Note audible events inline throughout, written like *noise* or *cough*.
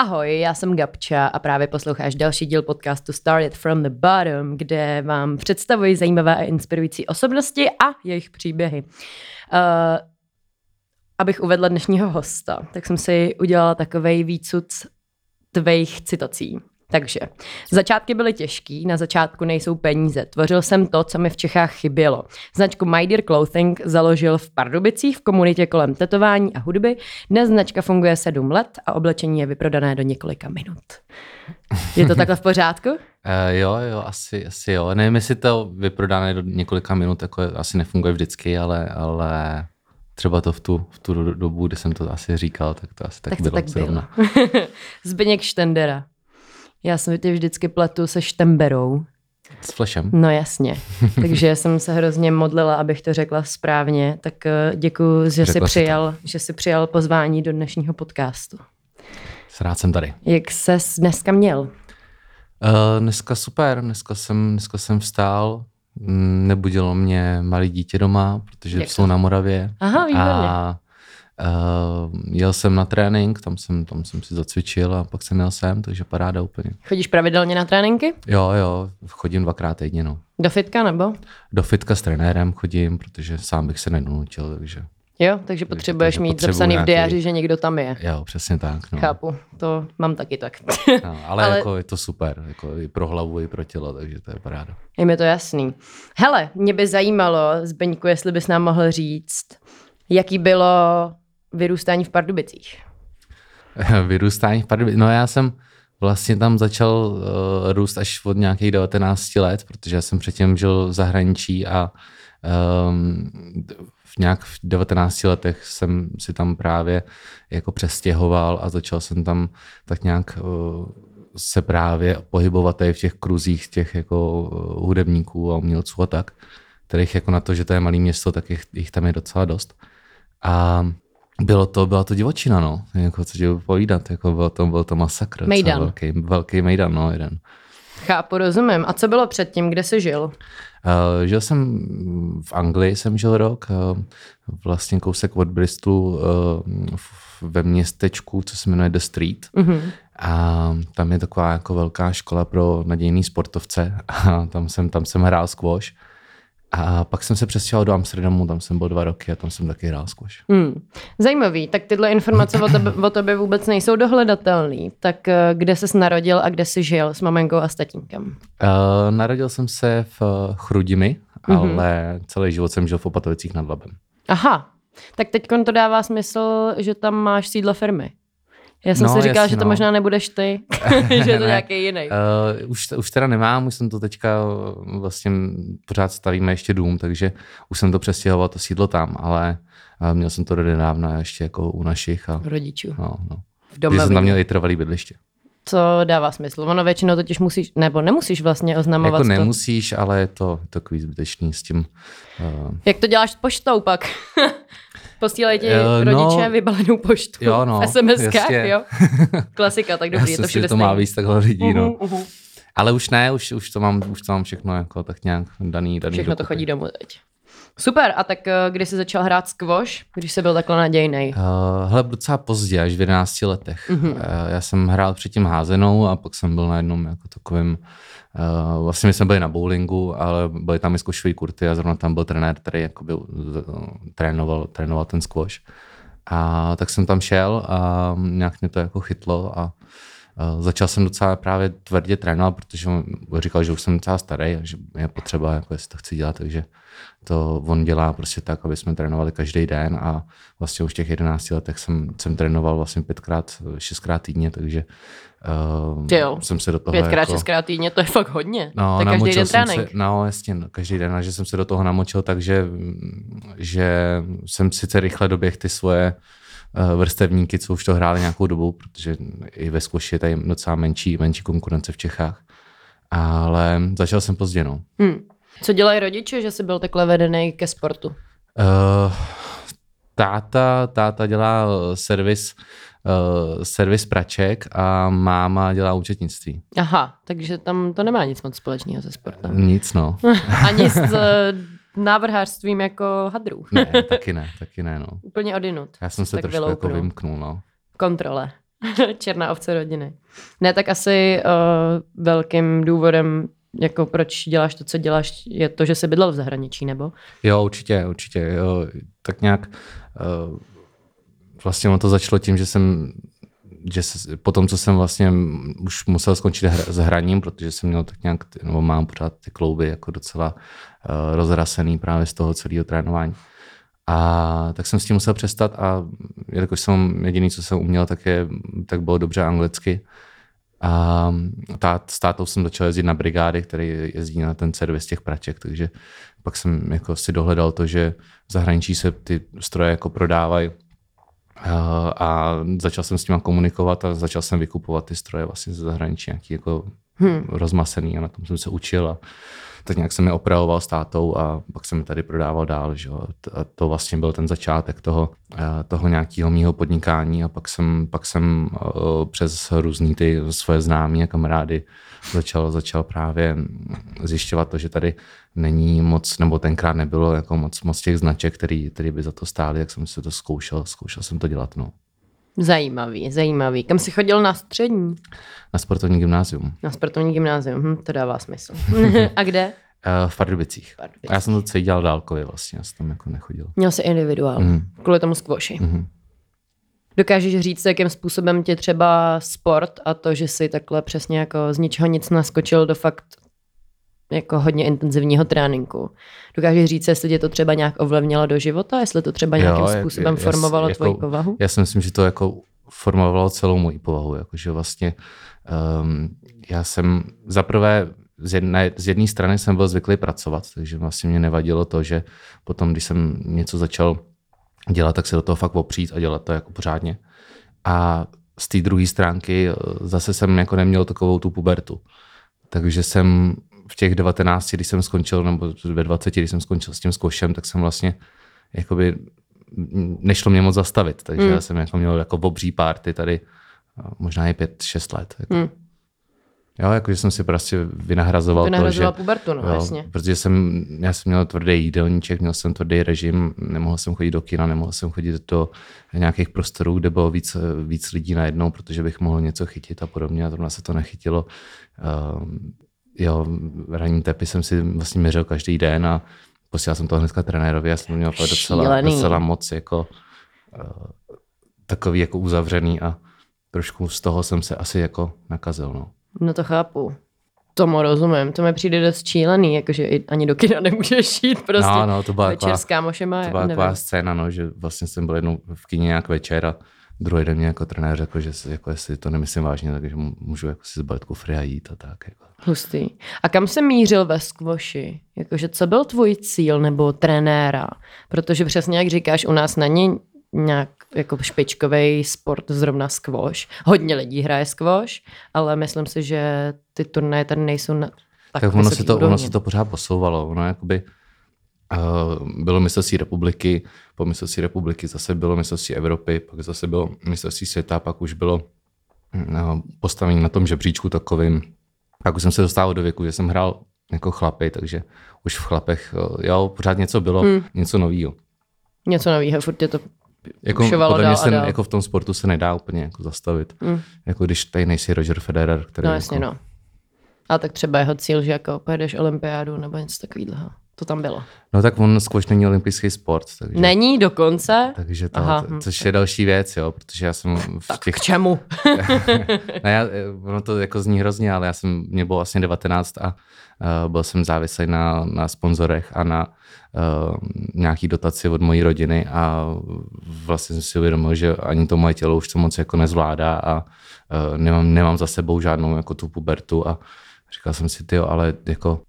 Ahoj, já jsem Gabča a právě posloucháš další díl podcastu Started from the Bottom, kde vám představuji zajímavé a inspirující osobnosti a jejich příběhy. Uh, abych uvedla dnešního hosta, tak jsem si udělala takovej výcud tvých citací. Takže začátky byly těžký, na začátku nejsou peníze. Tvořil jsem to, co mi v Čechách chybělo. Značku My Dear Clothing založil v Pardubicích v komunitě kolem tetování a hudby. Dnes značka funguje sedm let a oblečení je vyprodané do několika minut. Je to takhle v pořádku? Uh, *laughs* jo, jo, asi, asi jo. Nevím, jestli to vyprodané do několika minut jako asi nefunguje vždycky, ale, ale třeba to v tu, v tu dobu, kdy jsem to asi říkal, tak to asi tak, tak to bylo. Tak zrovna. bylo. *laughs* Zbyněk Štendera. Já jsem tě vždycky pletu se štemberou. S flešem. No jasně. *laughs* Takže jsem se hrozně modlila, abych to řekla správně. Tak eh, děkuji, že jsi přijal, že jsi přijal pozvání do dnešního podcastu. Rád jsem tady. Jak ses dneska měl? Uh, dneska super. Dneska jsem, dneska jsem vstál. Mm, nebudilo mě malý dítě doma, protože Jak jsou na Moravě. Aha, výborně. A Uh, jel jsem na trénink, tam jsem, tam jsem si zacvičil a pak jsem jel sem, takže paráda úplně. Chodíš pravidelně na tréninky? Jo, jo, chodím dvakrát týdně, no. Do fitka nebo? Do fitka s trenérem chodím, protože sám bych se nedonutil, takže... Jo, takže potřebuješ takže mít zapsaný nějaký... v diáři, že někdo tam je. Jo, přesně tak. No. Chápu, to mám taky tak. *laughs* no, ale, ale, jako je to super, jako i pro hlavu, i pro tělo, takže to je paráda. Je mi to jasný. Hele, mě by zajímalo, Zbeňku, jestli bys nám mohl říct, jaký bylo vyrůstání v Pardubicích? *laughs* vyrůstání v Pardubicích? No já jsem vlastně tam začal uh, růst až od nějakých 19 let, protože já jsem předtím žil v zahraničí a um, v nějak v 19 letech jsem si tam právě jako přestěhoval a začal jsem tam tak nějak uh, se právě pohybovat tady v těch kruzích těch jako uh, hudebníků a umělců a tak, kterých jako na to, že to je malé město, tak jich, jich tam je docela dost. A bylo to, byla to divočina, no. Jako, co ti povídat, jako byl to, byl to masakr. Mejdan. Velký, velký mejdan, no, jeden. Chápu, rozumím. A co bylo předtím, kde jsi žil? Uh, žil jsem v Anglii, jsem žil rok, uh, vlastně kousek od Bristolu uh, ve městečku, co se jmenuje The Street. Uh-huh. A tam je taková jako velká škola pro nadějný sportovce *laughs* a tam jsem, tam jsem hrál squash. A pak jsem se přestěhoval do Amsterdamu, tam jsem byl dva roky a tam jsem taky hrál squash. Hmm. Zajímavý, tak tyhle informace o tebe, o tebe vůbec nejsou dohledatelné. Tak eh, kde jsi narodil a kde jsi žil s maminkou a s tatínkem? Uh, narodil jsem se v eh, Chrudimi, mm-hmm. ale celý život jsem žil v Opatovicích nad Labem. Aha, tak teď to dává smysl, že tam máš sídlo firmy. Já jsem no, si říkal, jasně, že to no. možná nebudeš ty, *laughs* *laughs* že je to nějaký jiný. Uh, už, už teda nemám, už jsem to teďka eh, vlastně pořád stavíme ještě dům, takže už jsem to přestěhoval, to sídlo tam, ale uh, měl jsem to do nedávna ještě jako u našich. A, Rodičů. No, no. V domě. jsem tam měl i trvalý bydliště. Co dává smysl. Ono většinou totiž musíš, nebo nemusíš vlastně oznamovat. Jako nemusíš, to. ale je to takový zbytečný s tím. Uh... Jak to děláš s poštou pak? *laughs* Posílají ti uh, rodiče no, vybalenou poštu jo, no, v SMS-kách, jo? *laughs* Klasika, tak dobrý, je to všude to má víc takhle lidí, no. Uh-huh, uh-huh. Ale už ne, už, už, to mám, už to mám všechno jako tak nějak daný, daný Všechno dokupy. to chodí domů teď. Super, a tak eh, kdy jsi začal hrát squash, když jsi byl takhle nadějný? Uh, hele, docela pozdě, až v 11 letech. Uh-huh. Uh, já jsem hrál předtím házenou a pak jsem byl na jednom jako takovém Uh, vlastně my jsme byli na bowlingu, ale byly tam i zkušové kurty a zrovna tam byl trenér, který jakoby, uh, trénoval, trénoval ten squash. A tak jsem tam šel a nějak mě to jako chytlo a začal jsem docela právě tvrdě trénovat, protože on říkal, že už jsem docela starý a že je potřeba, jako jestli to chci dělat, takže to on dělá prostě tak, aby jsme trénovali každý den a vlastně už v těch 11 letech jsem, jsem trénoval vlastně pětkrát, šestkrát týdně, takže Uh, jo. jsem se do toho Pětkrát, jako... šestkrát týdně, to je fakt hodně. No, to je každý den trénink. Se, no, jasně, no, každý den, a že jsem se do toho namočil, takže že jsem sice rychle doběh ty svoje uh, vrstevníky, co už to hráli nějakou dobu, protože i ve zkuši je tady docela menší, menší konkurence v Čechách. Ale začal jsem pozdě, no. Hmm. Co dělají rodiče, že jsi byl takhle vedený ke sportu? Uh, táta, táta dělá servis uh, servis praček a máma dělá účetnictví. Aha, takže tam to nemá nic moc společného se sportem. Nic, no. *laughs* Ani s návrhářstvím jako hadrů. ne, *laughs* taky ne, taky ne, no. Úplně odinut. Já jsem se tak trošku jako vymknul, no. Kontrole. *laughs* Černá ovce rodiny. Ne, tak asi uh, velkým důvodem, jako proč děláš to, co děláš, je to, že jsi bydlel v zahraničí, nebo? Jo, určitě, určitě. Jo. Tak nějak uh, vlastně ono to začalo tím, že jsem že se, po tom, co jsem vlastně už musel skončit hra, s hraním, protože jsem měl tak nějak, nebo mám pořád ty klouby jako docela uh, rozrasený právě z toho celého trénování. A tak jsem s tím musel přestat a jelikož jsem jediný, co jsem uměl, tak, je, tak bylo dobře anglicky. A tá, s tátou jsem začal jezdit na brigády, který jezdí na ten servis těch praček, takže pak jsem jako si dohledal to, že v zahraničí se ty stroje jako prodávají a začal jsem s nimi komunikovat a začal jsem vykupovat ty stroje vlastně ze zahraničí, nějaký jako hmm. rozmasený a na tom jsem se učil a tak nějak jsem je opravoval s tátou a pak jsem je tady prodával dál. Že? A to vlastně byl ten začátek toho, toho nějakého mýho podnikání a pak jsem, pak jsem přes různý ty svoje známí a kamarády začal, začal právě zjišťovat to, že tady není moc, nebo tenkrát nebylo jako moc, moc těch značek, který, který by za to stály, jak jsem se to zkoušel, zkoušel jsem to dělat. No. Zajímavý, zajímavý. Kam jsi chodil na střední? Na sportovní gymnázium. Na sportovní gymnázium, hm, to dává smysl. *laughs* A kde? Uh, v Pardubicích. A já jsem to celý dělal dálkově vlastně, já jsem tam jako nechodil. Měl jsi individuál, mm. kvůli tomu skvoši. Mm-hmm. Dokážeš říct, jakým způsobem tě třeba sport a to, že jsi takhle přesně jako z ničeho nic naskočil do fakt jako hodně intenzivního tréninku. Dokážeš říct, jestli tě to třeba nějak ovlivnilo do života, jestli to třeba nějakým jo, způsobem jak, formovalo jako, tvoji povahu? Já si myslím, že to jako formovalo celou moji povahu, jakože vlastně um, já jsem zaprvé z jedné, z jedné strany jsem byl zvyklý pracovat, takže vlastně mě nevadilo to, že potom, když jsem něco začal dělat, tak se do toho fakt opřít a dělat to jako pořádně. A z té druhé stránky eh, zase jsem jako neměl takovou tu pubertu. Takže jsem v těch 19, když jsem skončil, nebo ve 20, když jsem skončil s tím zkoušem, tak jsem vlastně jakoby nešlo mě moc zastavit. Takže mm. já jsem jako měl jako obří párty tady možná i 5-6 let. Jako. Mm. Jo, jakože jsem si prostě vynahrazoval, vynahrazoval to, že... pubertu, no, jo, jasně. Protože jsem, já jsem měl tvrdý jídelníček, měl jsem tvrdý režim, nemohl jsem chodit do kina, nemohl jsem chodit do nějakých prostorů, kde bylo víc, víc lidí najednou, protože bych mohl něco chytit a podobně a zrovna se to nechytilo. Uh, jo, ranní tepy jsem si vlastně měřil každý den a posílal jsem to hnedka trenérovi, já jsem měl docela, docela moc jako uh, takový jako uzavřený a trošku z toho jsem se asi jako nakazil, no. No to chápu. Tomu rozumím, to mi přijde dost čílený, jakože ani do kina nemůžeš jít prostě no, no, to byla večer taková, s kámošema. To byla taková scéna, no, že vlastně jsem byl jednou v kině nějak večer a druhý den mě jako trenér řekl, že si, jako jestli to nemyslím vážně, takže můžu jako si zbalit kufry a jít a tak. Jako. Hustý. A kam se mířil ve skvoši? Jakože co byl tvůj cíl nebo trenéra? Protože přesně jak říkáš, u nás není nějak jako špičkový sport zrovna skvoš. Hodně lidí hraje skvoš, ale myslím si, že ty turnaje tady nejsou na tak, tak ono, se to, ono se to pořád posouvalo. Ono jakoby, uh, bylo mistrovství republiky, po mistrovství republiky zase bylo mistrovství Evropy, pak zase bylo mistrovství světa, pak už bylo uh, postavení na tom žebříčku takovým. Pak už jsem se dostával do věku, že jsem hrál jako chlapy, takže už v chlapech, uh, jo, pořád něco bylo, hmm. něco nového. Něco nového, furt je to jako, podle mě se, jako v tom sportu se nedá úplně jako zastavit. Mm. Jako když tady nejsi Roger Federer, který... No jasně, jako... no. A tak třeba jeho cíl, že jako pojedeš olympiádu nebo něco takového. To tam bylo. No tak on squash není olympijský sport. Takže, není dokonce? Takže to, Aha, to, což je další věc, jo, protože já jsem v tak těch... k čemu? *laughs* no já, ono to jako zní hrozně, ale já jsem, mě bylo vlastně 19 a uh, byl jsem závislý na, na sponzorech a na uh, nějaký dotaci od mojí rodiny a vlastně jsem si uvědomil, že ani to moje tělo už to moc jako nezvládá a uh, nemám, nemám za sebou žádnou jako tu pubertu a říkal jsem si, ty ale jako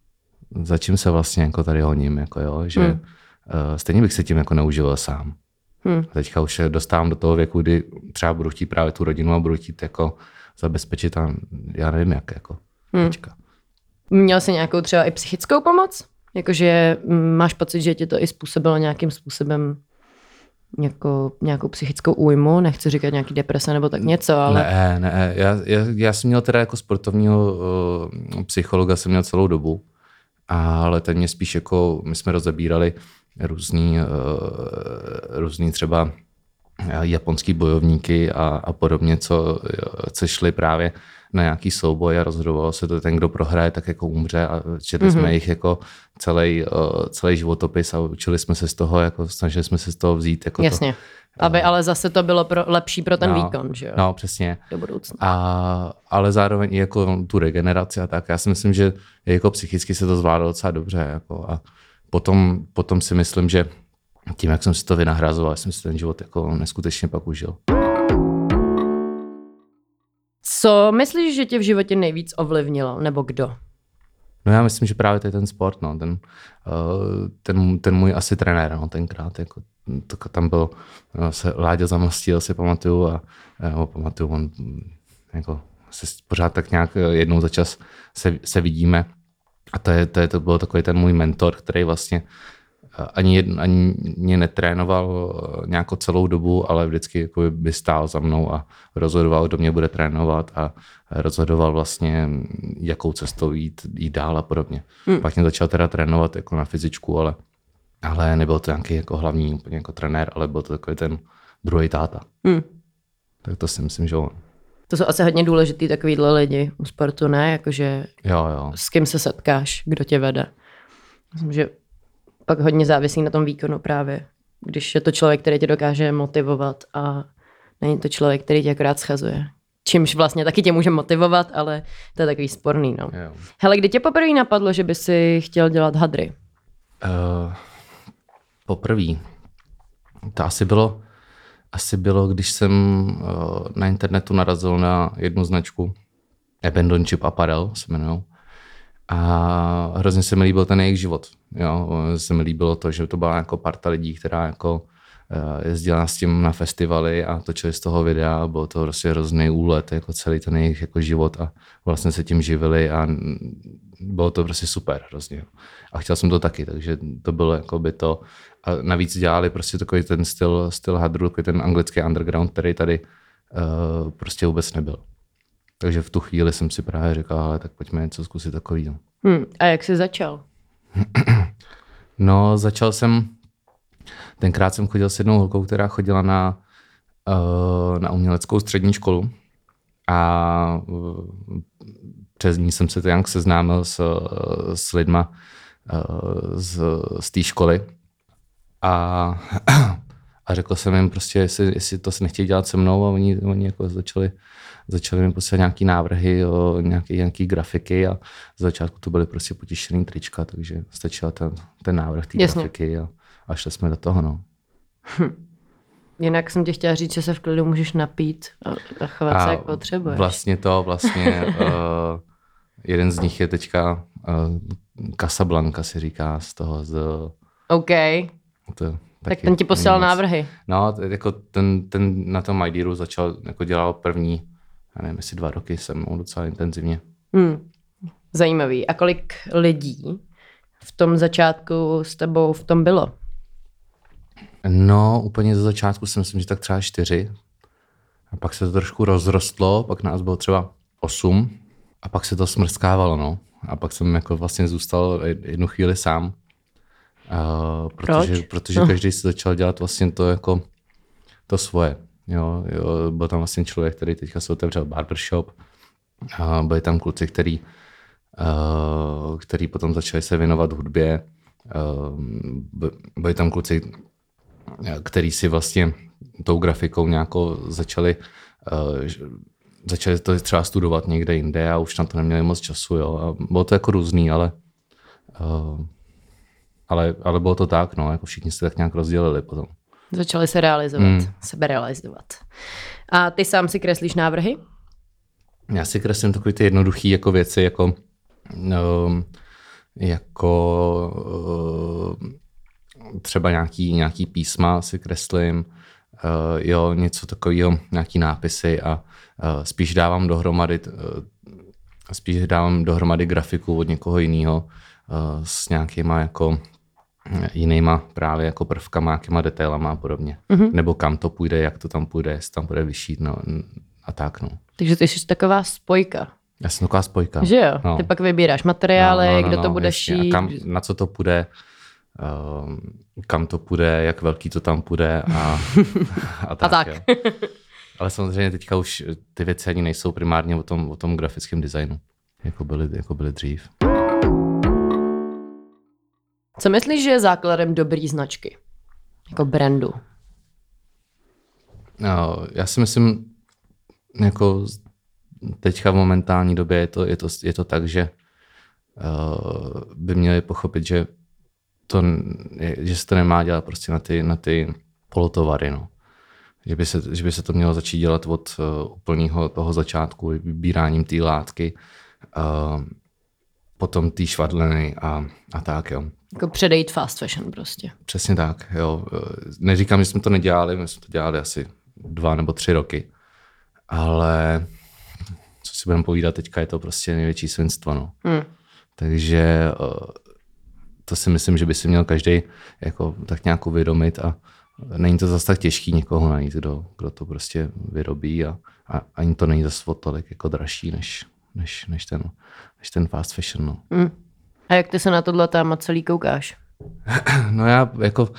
za čím se vlastně jako tady honím, jako jo, že hmm. uh, stejně bych se tím jako neužil sám. Hmm. Teďka už se dostávám do toho věku, kdy třeba budu chtít právě tu rodinu a budu chtít jako zabezpečit a já nevím jak jako hmm. teďka. Měl jsi nějakou třeba i psychickou pomoc? Jakože mm, máš pocit, že tě to i způsobilo nějakým způsobem jako nějakou psychickou újmu, nechci říkat nějaký deprese nebo tak něco, ale... Ne, ne, já, já, já jsem měl teda jako sportovního uh, psychologa, jsem měl celou dobu, ale ten mě spíš jako, my jsme rozebírali různý, uh, různý třeba japonský bojovníky a, a podobně, co, co šli právě na nějaký souboj a rozhodovalo se to, ten, kdo prohraje, tak jako umře a četli mm-hmm. jsme mhm. jich jako celý, celý životopis a učili jsme se z toho, jako snažili jsme se z toho vzít. Jako Jasně. To, aby ale zase to bylo pro, lepší pro ten no, výkon, že jo? No, přesně. Do budoucna. A, ale zároveň i jako tu regeneraci a tak. Já si myslím, že jako psychicky se to zvládlo docela dobře. Jako a potom, potom si myslím, že tím, jak jsem si to vynahrazoval, jsem si ten život jako neskutečně pak užil. Co myslíš, že tě v životě nejvíc ovlivnilo, nebo kdo? No já myslím, že právě to je ten sport, no. ten, uh, ten, ten můj asi trenér, no, tenkrát, jako, to, tam byl, no, se Láďa Zamastil, si pamatuju, a uh, pamatuju, on jako, se pořád tak nějak jednou za čas se, se vidíme. A to, je, to, je, to byl takový ten můj mentor, který vlastně ani, ani mě netrénoval eh, nějakou celou dobu, ale vždycky jako by stál za mnou a rozhodoval, kdo mě bude trénovat a rozhodoval vlastně, jakou cestou jít, jít dál a podobně. Hmm. Pak mě začal teda trénovat jako na fyzičku, ale, ale nebyl to nějaký jako hlavní úplně jako trenér, ale byl to takový ten druhý táta. Hmm. Tak to si myslím, že on. To jsou asi hodně důležitý takovýhle lidi u sportu, ne? Jakože jo, jo. s kým se setkáš, kdo tě vede. Myslím, že pak hodně závisí na tom výkonu právě. Když je to člověk, který tě dokáže motivovat a není to člověk, který tě akorát schazuje. Čímž vlastně taky tě může motivovat, ale to je takový sporný. No. Jo. Hele, kdy tě poprvé napadlo, že by si chtěl dělat hadry? Uh, poprvé. To asi bylo, asi bylo, když jsem uh, na internetu narazil na jednu značku Abandon Chip Apparel se jmenují. A hrozně se mi líbil ten jejich život. Jo, se mi líbilo to, že to byla jako parta lidí, která jako eh, jezdila s tím na festivaly a točili z toho videa, bylo to prostě hrozný úlet, jako celý ten jejich jako život a vlastně se tím živili a bylo to prostě super hrozně. A chtěl jsem to taky, takže to bylo jako by to. A navíc dělali prostě takový ten styl, styl hadru, takový ten anglický underground, který tady uh, prostě vůbec nebyl. Takže v tu chvíli jsem si právě říkal, ale tak pojďme něco zkusit takový. Hmm. A jak jsi začal? *clears throat* no, začal jsem, tenkrát jsem chodil s jednou holkou, která chodila na, uh, na uměleckou střední školu a uh, přes ní jsem se to nějak seznámil s, s lidma z, z té školy a, *clears throat* a řekl jsem jim prostě, jestli, jestli to se nechtějí dělat se mnou a oni, oni jako začali začali mi posílat nějaký návrhy, o nějaký, nějaký grafiky a z začátku to byly prostě potěšený trička, takže stačil ten, ten návrh té grafiky a, a šli jsme do toho. No. Hm. Jinak jsem ti chtěla říct, že se v klidu můžeš napít a chovat a se, jak potřebuješ. Vlastně to, vlastně uh, *laughs* jeden z nich je teďka uh, Casablanca, si říká z toho. Z, OK. To, tak ten ti posílal návrhy. No, jako ten, ten na tom MyDearu začal, jako dělal první já nevím, jestli dva roky se mnou docela intenzivně. Hmm. Zajímavý. A kolik lidí v tom začátku s tebou v tom bylo? No, úplně ze začátku si myslím, že tak třeba čtyři. A pak se to trošku rozrostlo, pak nás bylo třeba osm. A pak se to smrskávalo, no. A pak jsem jako vlastně zůstal jednu chvíli sám. Uh, protože, Proč? protože no. každý si začal dělat vlastně to jako to svoje. Jo, jo, byl tam vlastně člověk, který teďka se otevřel barbershop. A byli tam kluci, který, uh, který potom začali se věnovat hudbě. Uh, byli tam kluci, který si vlastně tou grafikou nějakou začali uh, začali to třeba studovat někde jinde a už na to neměli moc času. Jo. A bylo to jako různý, ale, uh, ale, ale bylo to tak, no, jako všichni se tak nějak rozdělili potom. Začali se realizovat, mm. sebe realizovat. A ty sám si kreslíš návrhy? Já si kreslím takové ty jednoduché jako věci, jako, um, jako uh, třeba nějaký, nějaký písma si kreslím, uh, jo, něco takového, nějaký nápisy a uh, spíš dávám dohromady uh, spíš dávám dohromady grafiku od někoho jiného s nějakýma jako jinýma právě jako prvkama, jakýma detailama a podobně. Mm-hmm. Nebo kam to půjde, jak to tam půjde, jestli tam bude vyšít no, a tak. No. Takže ty jsi taková spojka. Já jsem taková spojka. Že jo? No. Ty pak vybíráš materiály, no, no, no, kdo to no, bude jasně. šít. A kam, na co to půjde, uh, kam to půjde, jak velký to tam půjde a, *laughs* a tak. A tak. Jo. Ale samozřejmě teďka už ty věci ani nejsou primárně o tom, o tom grafickém designu, jako byly, jako byly dřív. Co myslíš, že je základem dobrý značky? Jako brandu? No, já si myslím, jako teďka v momentální době je to, je to, je to tak, že uh, by měli pochopit, že, to, že se to nemá dělat prostě na ty, na ty polotovary. No. Že, by se, že by se to mělo začít dělat od uh, úplného toho začátku, vybíráním té látky, uh, potom té švadleny a, a tak. Jo. Jako předejít fast fashion prostě. Přesně tak, jo. Neříkám, že jsme to nedělali, my jsme to dělali asi dva nebo tři roky, ale co si budeme povídat, teďka je to prostě největší svinstvo. No. Hmm. Takže to si myslím, že by si měl každý jako tak nějak uvědomit a není to zase tak těžký někoho najít, kdo, kdo to prostě vyrobí a, a ani to není zase o tolik jako dražší než, než, než, ten, než ten fast fashion. No. Hmm. A jak ty se na tohle téma celý koukáš? *clears throat* No já jako,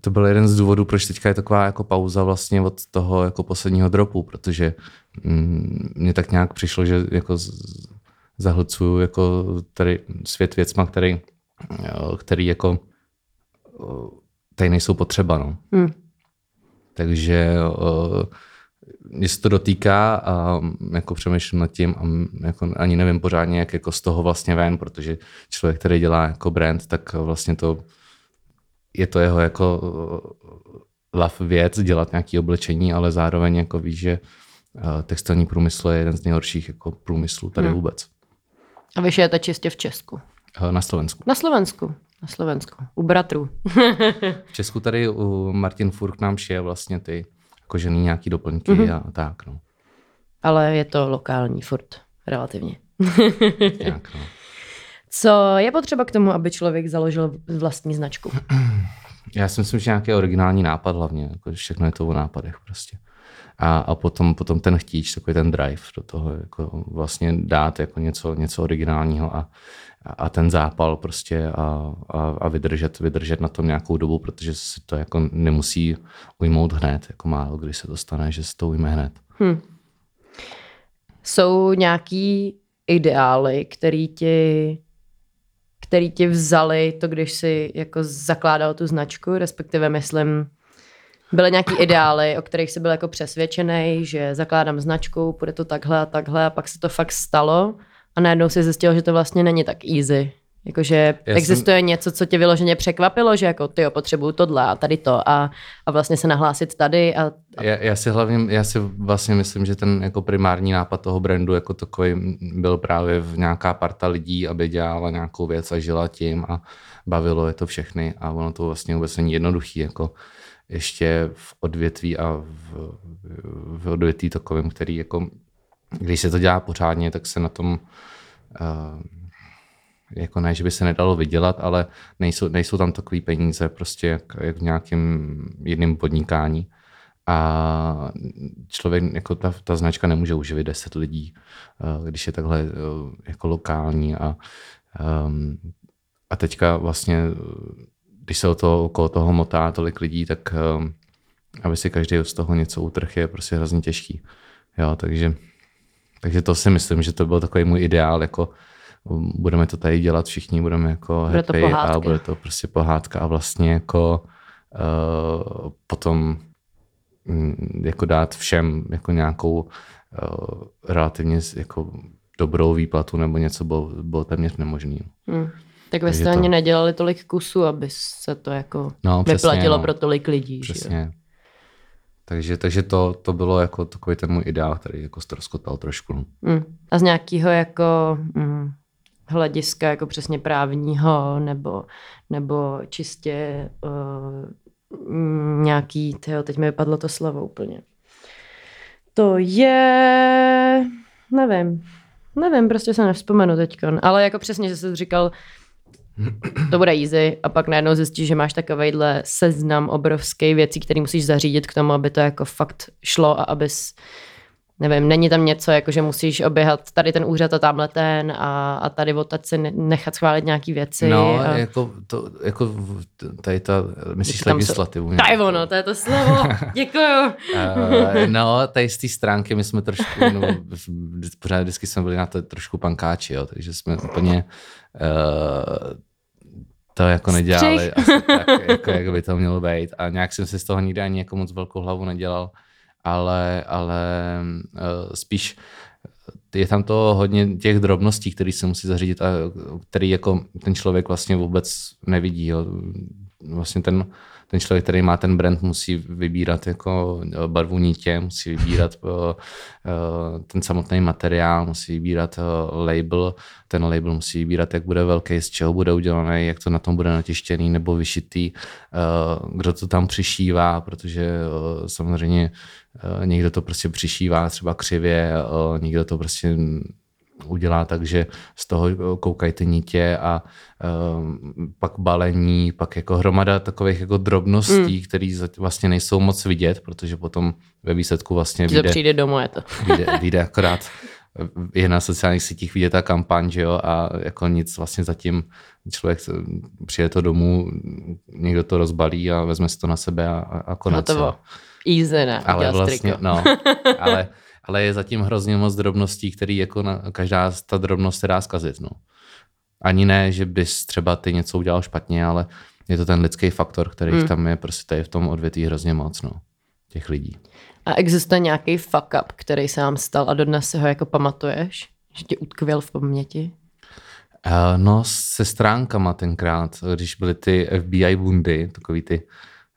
to byl jeden z důvodů, proč teďka je taková jako pauza vlastně od toho jako posledního dropu, protože mm, mně tak nějak přišlo, že jako zahlcuju jako tady svět věcma, který, který jako tady nejsou potřeba, no. Hmm. Takže mě se to dotýká a jako přemýšlím nad tím a jako ani nevím pořádně, jak jako z toho vlastně ven, protože člověk, který dělá jako brand, tak vlastně to je to jeho jako lav věc dělat nějaké oblečení, ale zároveň jako ví, že eh, textilní průmysl je jeden z nejhorších jako průmyslů tady hmm. vůbec. A vy šijete čistě v Česku? Eh, na Slovensku. Na Slovensku. Na Slovensku. U bratrů. *laughs* v Česku tady u Martin Furk nám šije vlastně ty kožený nějaký doplňky mm-hmm. a tak. No. Ale je to lokální furt, relativně. *laughs* Jak, no. Co je potřeba k tomu, aby člověk založil vlastní značku? *clears throat* Já si myslím, že nějaký originální nápad hlavně. Jako všechno je to o nápadech prostě. A, a potom, potom ten chtíč, takový ten drive do toho, jako vlastně dát jako něco, něco originálního a, a ten zápal prostě a, a, a vydržet, vydržet na tom nějakou dobu, protože se to jako nemusí ujmout hned, jako málo když se to stane, že se to ujme hned. Hmm. Jsou nějaký ideály, který ti který ti vzali to, když si jako zakládal tu značku, respektive myslím, byly nějaký ideály, o kterých jsi byl jako přesvědčený, že zakládám značku, bude to takhle a takhle a pak se to fakt stalo a najednou si zjistil, že to vlastně není tak easy. Jakože Já existuje jsem... něco, co tě vyloženě překvapilo, že jako ty potřebuju tohle a tady to a, a vlastně se nahlásit tady. A, a... Já, já, si hlavně, já si vlastně myslím, že ten jako primární nápad toho brandu jako takový byl právě v nějaká parta lidí, aby dělala nějakou věc a žila tím a bavilo je to všechny a ono to vlastně vůbec není jednoduchý, jako ještě v odvětví a v, v odvětví takovém, který jako, když se to dělá pořádně, tak se na tom uh, jako ne, že by se nedalo vydělat, ale nejsou, nejsou tam takové peníze prostě jak, jak v nějakém jiném podnikání. A člověk, jako ta, ta značka nemůže uživit 10 lidí, uh, když je takhle uh, jako lokální a, um, a teďka vlastně když se o to, okolo toho motá tolik lidí, tak um, aby si každý z toho něco utrh je prostě hrozně těžký. Jo, takže, takže to si myslím, že to byl takový můj ideál, jako budeme to tady dělat všichni, budeme jako bude happy to a bude to prostě pohádka a vlastně jako uh, potom um, jako dát všem jako nějakou uh, relativně jako dobrou výplatu nebo něco bylo, bylo téměř nemožné. Hmm. Tak vy jste to... ani nedělali tolik kusů, aby se to jako no, přesně, vyplatilo no. pro tolik lidí. Přesně. Že? Takže, takže to, to bylo jako takový ten můj ideál, který jako ztroskotal trošku. No. Mm. A z nějakého jako mm, hlediska jako přesně právního nebo, nebo čistě uh, nějaký, tyjo, teď mi vypadlo to slovo úplně. To je, nevím, nevím, prostě se nevzpomenu teď, ale jako přesně, že jsi říkal, to bude easy a pak najednou zjistíš, že máš takovejhle seznam obrovský věcí, které musíš zařídit k tomu, aby to jako fakt šlo a abys nevím, není tam něco, jako že musíš oběhat tady ten úřad a tamhle ten a, a tady odtaď si nechat schválit nějaký věci. No, a... jako, to, jako tady ta, myslíš tam legislativu? To je ono, to je to slovo. *laughs* Děkuju. uh, no, tady z té stránky my jsme trošku, no, pořád vždycky jsme byli na to trošku pankáči, jo, takže jsme úplně uh, to jako nedělali asi tak, *laughs* jako, jak by to mělo být. A nějak jsem si z toho nikdy ani jako moc velkou hlavu nedělal, ale, ale uh, spíš je tam to hodně těch drobností, které se musí zařídit a který jako ten člověk vlastně vůbec nevidí. Jo. Vlastně ten ten člověk, který má ten brand, musí vybírat jako eh, barvu nítě, musí vybírat ten samotný materiál, musí vybírat label, ten label musí vybírat, jak bude velký, z čeho bude udělaný, jak to na tom bude natištěný nebo vyšitý, kdo to tam přišívá, protože samozřejmě někdo to prostě přišívá třeba křivě, někdo to prostě udělá tak, že z toho koukají ty nítě a pak balení, pak jako hromada takových jako drobností, mm. které vlastně nejsou moc vidět, protože potom ve výsledku vlastně vyjde, to přijde domů, je to. *laughs* vyjde, vyjde akorát je na sociálních sítích vidět ta kampaň, že jo, a jako nic vlastně zatím člověk přijde to domů, někdo to rozbalí a vezme si to na sebe a, a konec. Hotovo. Easy, ne? Ale vlastně, no, *laughs* ale ale je zatím hrozně moc drobností, který jako na, každá ta drobnost se dá zkazit. No. Ani ne, že bys třeba ty něco udělal špatně, ale je to ten lidský faktor, který hmm. tam je prostě tady v tom odvětví hrozně moc, no, těch lidí. A existuje nějaký fuck up, který se vám stal a dodnes si ho jako pamatuješ? Že ti utkvěl v paměti? Uh, no, se stránkama tenkrát, když byly ty FBI bundy, takový ty...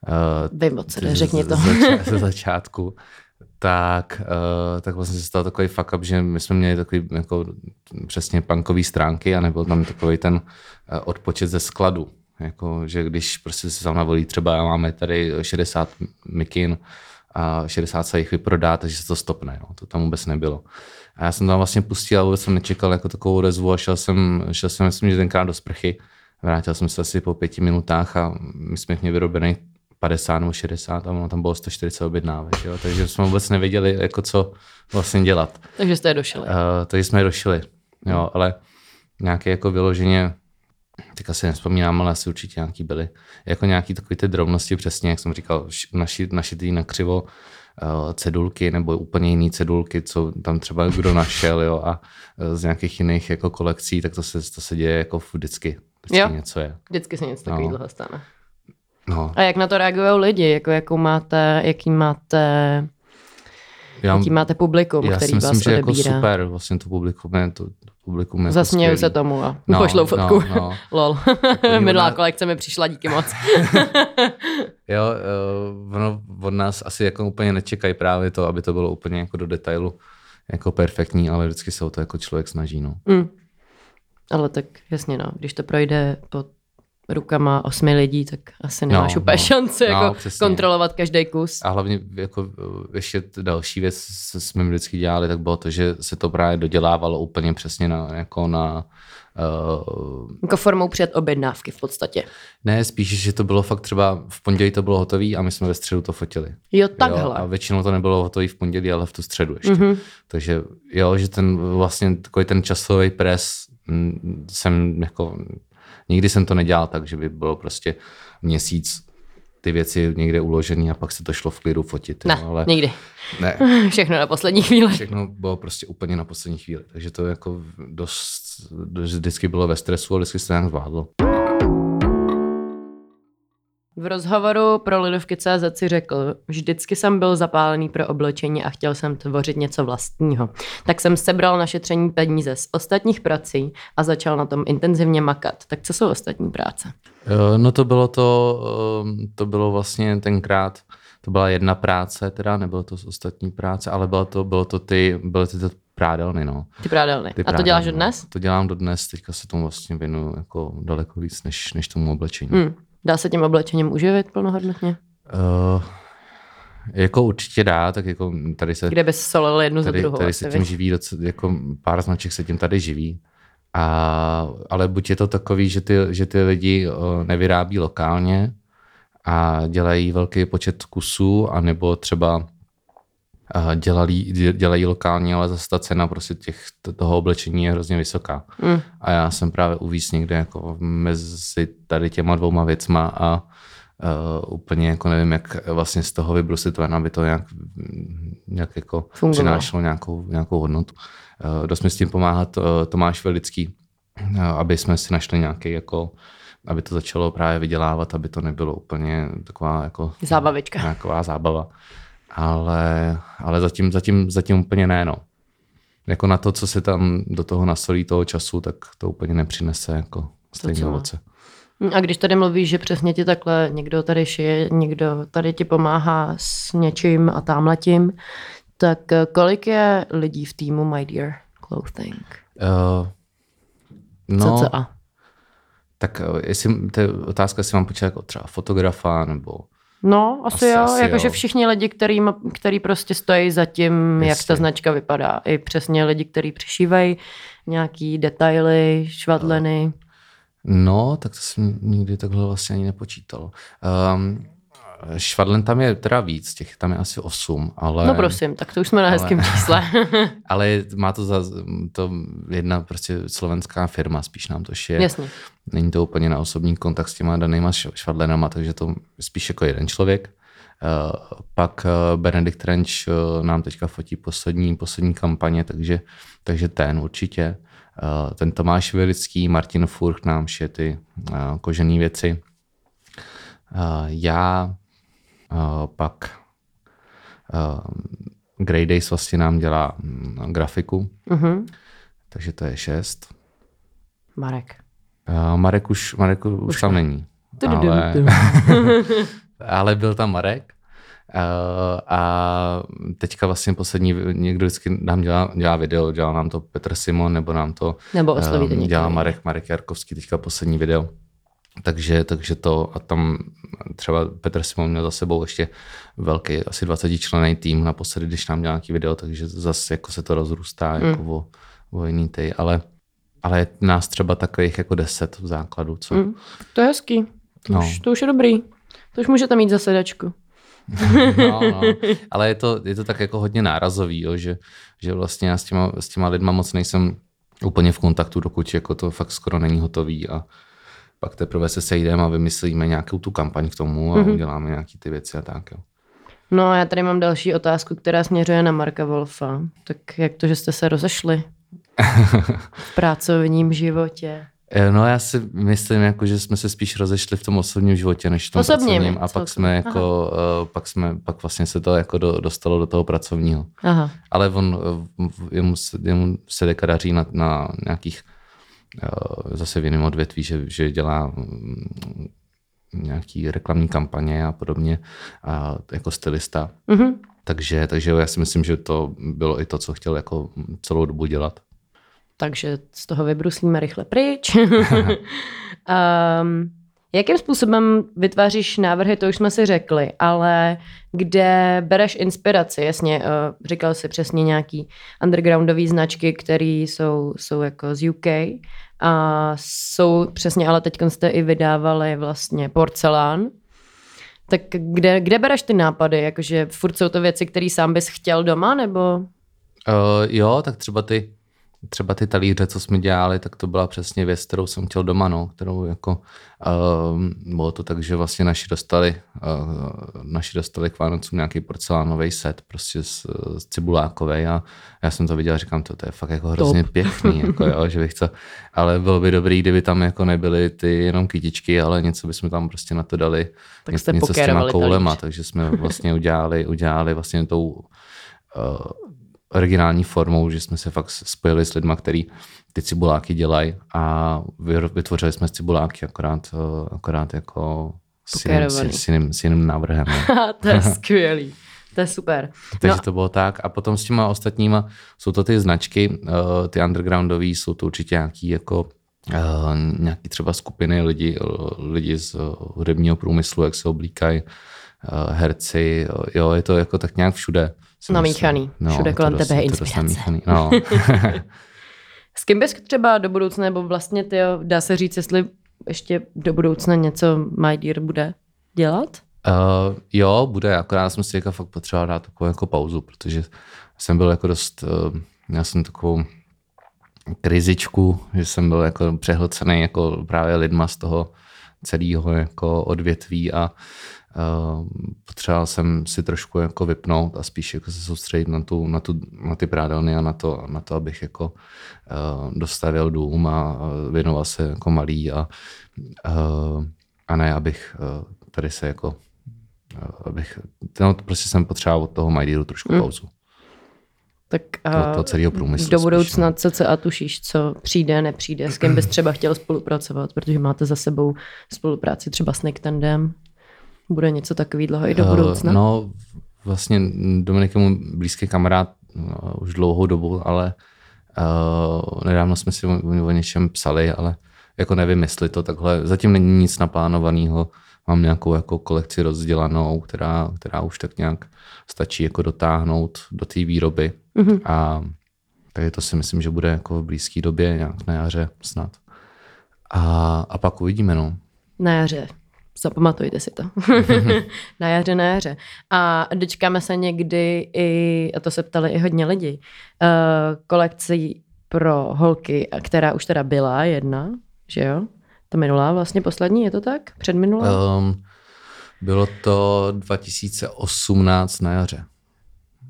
Uh, Vím, co řekni to. *laughs* Ze začátku tak, uh, tak vlastně se stal takový fuck up, že my jsme měli takový jako přesně punkový stránky a nebyl tam takový ten uh, odpočet ze skladu. Jako, že když prostě se tam navolí třeba máme tady 60 mikin a 60 se jich vyprodá, takže se to stopne. No. To tam vůbec nebylo. A já jsem tam vlastně pustil a vůbec jsem nečekal jako takovou rezvu a šel jsem, šel jsem myslím, že tenkrát do sprchy. Vrátil jsem se asi po pěti minutách a my jsme měli vyrobený 50 nebo 60 a ono tam bylo 140 objednávek, jo? takže jsme vůbec nevěděli, jako co vlastně dělat. Takže jste je došli. Uh, takže jsme je došli, jo, ale nějaké jako vyloženě, teďka si nespomínám, ale asi určitě nějaký byly. Jako nějaký takové ty drobnosti, přesně, jak jsem říkal, naši, našitý na křivo, uh, cedulky nebo úplně jiné cedulky, co tam třeba kdo našel jo, a uh, z nějakých jiných jako kolekcí, tak to se, to se děje jako vždycky. Vždycky jo. něco je. Vždycky se něco takového no. stane. No. A jak na to reagují lidi? Jako, jakou máte, jaký máte já, jaký máte publikum, já který si myslím, vás že jako super, vlastně to publikum je, to, to publikum je Zasměju se tomu a no, pošlou fotku. No, no. *laughs* Lol. Minulá kolekce mi přišla, díky moc. *laughs* jo, uh, ono od nás asi jako úplně nečekají právě to, aby to bylo úplně jako do detailu jako perfektní, ale vždycky se o to jako člověk snaží, no. Mm. Ale tak jasně, no, když to projde po rukama osmi lidí, tak asi nemáš no, úplně no, šanci no, jako kontrolovat každý kus. A hlavně jako ještě další věc, co jsme vždycky dělali, tak bylo to, že se to právě dodělávalo úplně přesně na, jako na Uh, jako formou před objednávky v podstatě. Ne, spíš, že to bylo fakt třeba v pondělí to bylo hotové a my jsme ve středu to fotili. Jo, takhle. Jo, a většinou to nebylo hotové v pondělí, ale v tu středu ještě. Mm-hmm. Takže jo, že ten vlastně takový ten časový pres mm, jsem jako Nikdy jsem to nedělal tak, že by bylo prostě měsíc ty věci někde uložený a pak se to šlo v klidu fotit. Ne, no, ale nikdy. Ne. *laughs* Všechno na poslední chvíli. Všechno bylo prostě úplně na poslední chvíli. Takže to jako dost, dost vždycky bylo ve stresu a vždycky se nějak zvládlo. V rozhovoru pro CZ si řekl, vždycky jsem byl zapálený pro oblečení a chtěl jsem tvořit něco vlastního. Tak jsem sebral na šetření peníze z ostatních prací a začal na tom intenzivně makat. Tak co jsou ostatní práce? Eh, no to bylo to, eh, to bylo vlastně tenkrát, to byla jedna práce, teda nebylo to z ostatní práce, ale bylo to, bylo to ty, byly ty prádelny, no. Ty prádelny. Ty a to děláš do dnes? No. To dělám do dnes, teďka se tomu vlastně věnu jako daleko víc, než, než tomu oblečení. Hmm. Dá se tím oblečením uživit plnohodnotně? Uh, jako určitě dá, tak jako tady se... Kde bys solil jednu tady, za druhou? Tady se tím víc. živí, docela, jako pár značek se tím tady živí. A, ale buď je to takový, že ty, že ty lidi uh, nevyrábí lokálně a dělají velký počet kusů, anebo třeba dělají, dělají lokálně, ale zase ta cena prostě těch, toho oblečení je hrozně vysoká. Mm. A já jsem právě uvíc někde jako mezi tady těma dvouma věcma a uh, úplně jako nevím, jak vlastně z toho vybrusit ven, aby to nějak, nějak jako přinášelo nějakou, nějakou hodnotu. Uh, dost mi s tím pomáhat uh, Tomáš Velický, uh, aby jsme si našli nějaký jako aby to začalo právě vydělávat, aby to nebylo úplně taková jako zábavička. Taková zábava ale, ale zatím, zatím, zatím úplně ne, no. Jako na to, co se tam do toho nasolí toho času, tak to úplně nepřinese jako stejné ovoce. A když tady mluvíš, že přesně ti takhle někdo tady šije, někdo tady ti pomáhá s něčím a tamhletím, tak kolik je lidí v týmu My Dear Clothing? Uh, no, Co, co a? Tak eh, jestli, to je otázka, jestli mám počítat jako třeba fotografa nebo No, asi, asi jo. Jakože všichni lidi, který, který prostě stojí za tím, Jasně. jak ta značka vypadá. I přesně lidi, kteří přišívají nějaký detaily, švadleny. No, tak to jsem nikdy takhle vlastně ani nepočítal. Um, Švadlen tam je teda víc, těch tam je asi osm, ale... No prosím, tak to už jsme na hezkém čísle. *laughs* ale má to za to jedna prostě slovenská firma, spíš nám to šije. Jasně. Není to úplně na osobní kontakt s těma danýma švadlenama, takže to spíš jako jeden člověk. Uh, pak uh, Benedikt Renč uh, nám teďka fotí poslední, poslední kampaně, takže, takže ten určitě. Ten Tomáš Vilický, Martin Furch nám šije ty kožené věci. Já Uh, pak uh, Grey Days vlastně nám dělá um, grafiku, uh-huh. takže to je šest. Marek. Uh, Marek už, Marek už, už tam ne. není. Ale, *laughs* ale byl tam Marek. Uh, a teďka vlastně poslední, někdo vždycky nám dělá, dělá video, dělá nám to Petr Simon, nebo nám to nebo um, dělá Marek, Marek Jarkovský, teďka poslední video. Takže, takže to a tam třeba Petr Simon měl za sebou ještě velký, asi 20 člený tým naposledy, když nám dělal nějaký video, takže zase jako se to rozrůstá mm. jako o, o jiný ty, ale, ale je nás třeba takových jako 10 v základu. Co? Mm. To je hezký. To, no. už, to už je dobrý. To už můžete mít za sedačku. *laughs* no, no. Ale je to, je to tak jako hodně nárazový, jo, že, že vlastně já s těma, s těma lidma moc nejsem úplně v kontaktu, dokud jako to fakt skoro není hotový a, pak teprve se sejdeme a vymyslíme nějakou tu kampaň k tomu a mm-hmm. uděláme nějaké ty věci a tak. Jo. No a já tady mám další otázku, která směřuje na Marka Wolfa. Tak jak to, že jste se rozešli v *laughs* pracovním životě? Eh, no já si myslím, jako, že jsme se spíš rozešli v tom osobním životě, než v tom Osobním, pracovním. A pak jsme, jako, uh, pak jsme, pak vlastně se to jako do, dostalo do toho pracovního. Aha. Ale on, uh, jemu, jemu se deka daří na, na nějakých zase v jiném odvětví, že, že dělá mm, nějaký reklamní kampaně a podobně a jako stylista. Mm-hmm. Takže, takže já si myslím, že to bylo i to, co chtěl jako celou dobu dělat. Takže z toho vybruslíme rychle pryč. um, *laughs* *laughs* Jakým způsobem vytváříš návrhy, to už jsme si řekli, ale kde bereš inspiraci? Jasně, uh, říkal jsi přesně nějaký undergroundové značky, které jsou, jsou jako z UK a jsou přesně, ale teď jste i vydávali vlastně porcelán. Tak kde, kde bereš ty nápady? Jakože furt jsou to věci, které sám bys chtěl doma, nebo? Uh, jo, tak třeba ty třeba ty talíře, co jsme dělali, tak to byla přesně věc, kterou jsem chtěl doma, no, kterou jako, uh, bylo to tak, že vlastně naši dostali, uh, naši dostali k Vánocům nějaký porcelánový set, prostě z, z cibulákovej a já jsem to viděl a říkám, to, to je fakt jako hrozně Top. pěkný, jako jo, že bych to, ale bylo by dobrý, kdyby tam jako nebyly ty jenom kytičky, ale něco bychom tam prostě na to dali, tak něco, něco s těma koulema, talíř. takže jsme vlastně udělali, udělali vlastně tou uh, originální formou, že jsme se fakt spojili s lidmi, kteří ty cibuláky dělají a vytvořili jsme cibuláky akorát, eh, akorát jako s jiným, s, jiným, s jiným návrhem. *laughs* to je skvělý. To je super. Takže no. to bylo tak. A potom s těma ostatníma jsou to ty značky, uh, ty undergroundové, jsou to určitě nějaký jako uh, nějaký třeba skupiny lidí, lidi z hudebního průmyslu, jak se oblíkají, herci, jo, je to jako tak nějak všude. Namíchaný. No, Všude kolem tebe je inspirace. No. *laughs* S kým bys třeba do budoucna, nebo vlastně ty, dá se říct, jestli ještě do budoucna něco My Dear bude dělat? Uh, jo, bude, akorát jsem si teďka fakt potřeboval dát takovou jako pauzu, protože jsem byl jako dost, uh, měl jsem takovou krizičku, že jsem byl jako přehlcený jako právě lidma z toho celého jako odvětví a uh, potřeboval jsem si trošku jako vypnout a spíš jako se soustředit na, tu, na, tu, na ty prádelny a na to, na to abych jako uh, dostavil dům a věnoval se jako malý a, uh, a ne, abych uh, tady se jako abych, no, prostě jsem potřeboval od toho MyDealu trošku hmm. pauzu. Tak to, to celého průmyslu. Do budoucna co se a tušíš, co přijde, nepřijde, s kým bys třeba chtěl spolupracovat, protože máte za sebou spolupráci třeba s Nicktandem. Bude něco takový dlouho i do budoucna? Uh, no, vlastně Dominik je mu blízký kamarád no, už dlouhou dobu, ale uh, nedávno jsme si o, o něčem psali, ale jako nevím, jestli to takhle, zatím není nic naplánovaného, mám nějakou jako kolekci rozdělanou, která, která už tak nějak stačí jako dotáhnout do té výroby. Mm-hmm. A takže to si myslím, že bude jako v blízké době, nějak na jaře snad. A, a pak uvidíme, no. Na jaře. Zapamatujte si to. *laughs* na jaře, na jaře. A dočkáme se někdy i, a to se ptali i hodně lidí, uh, kolekci pro holky, která už teda byla jedna, že jo? Ta minulá, vlastně poslední, je to tak? Předminulá? Um, bylo to 2018 na jaře.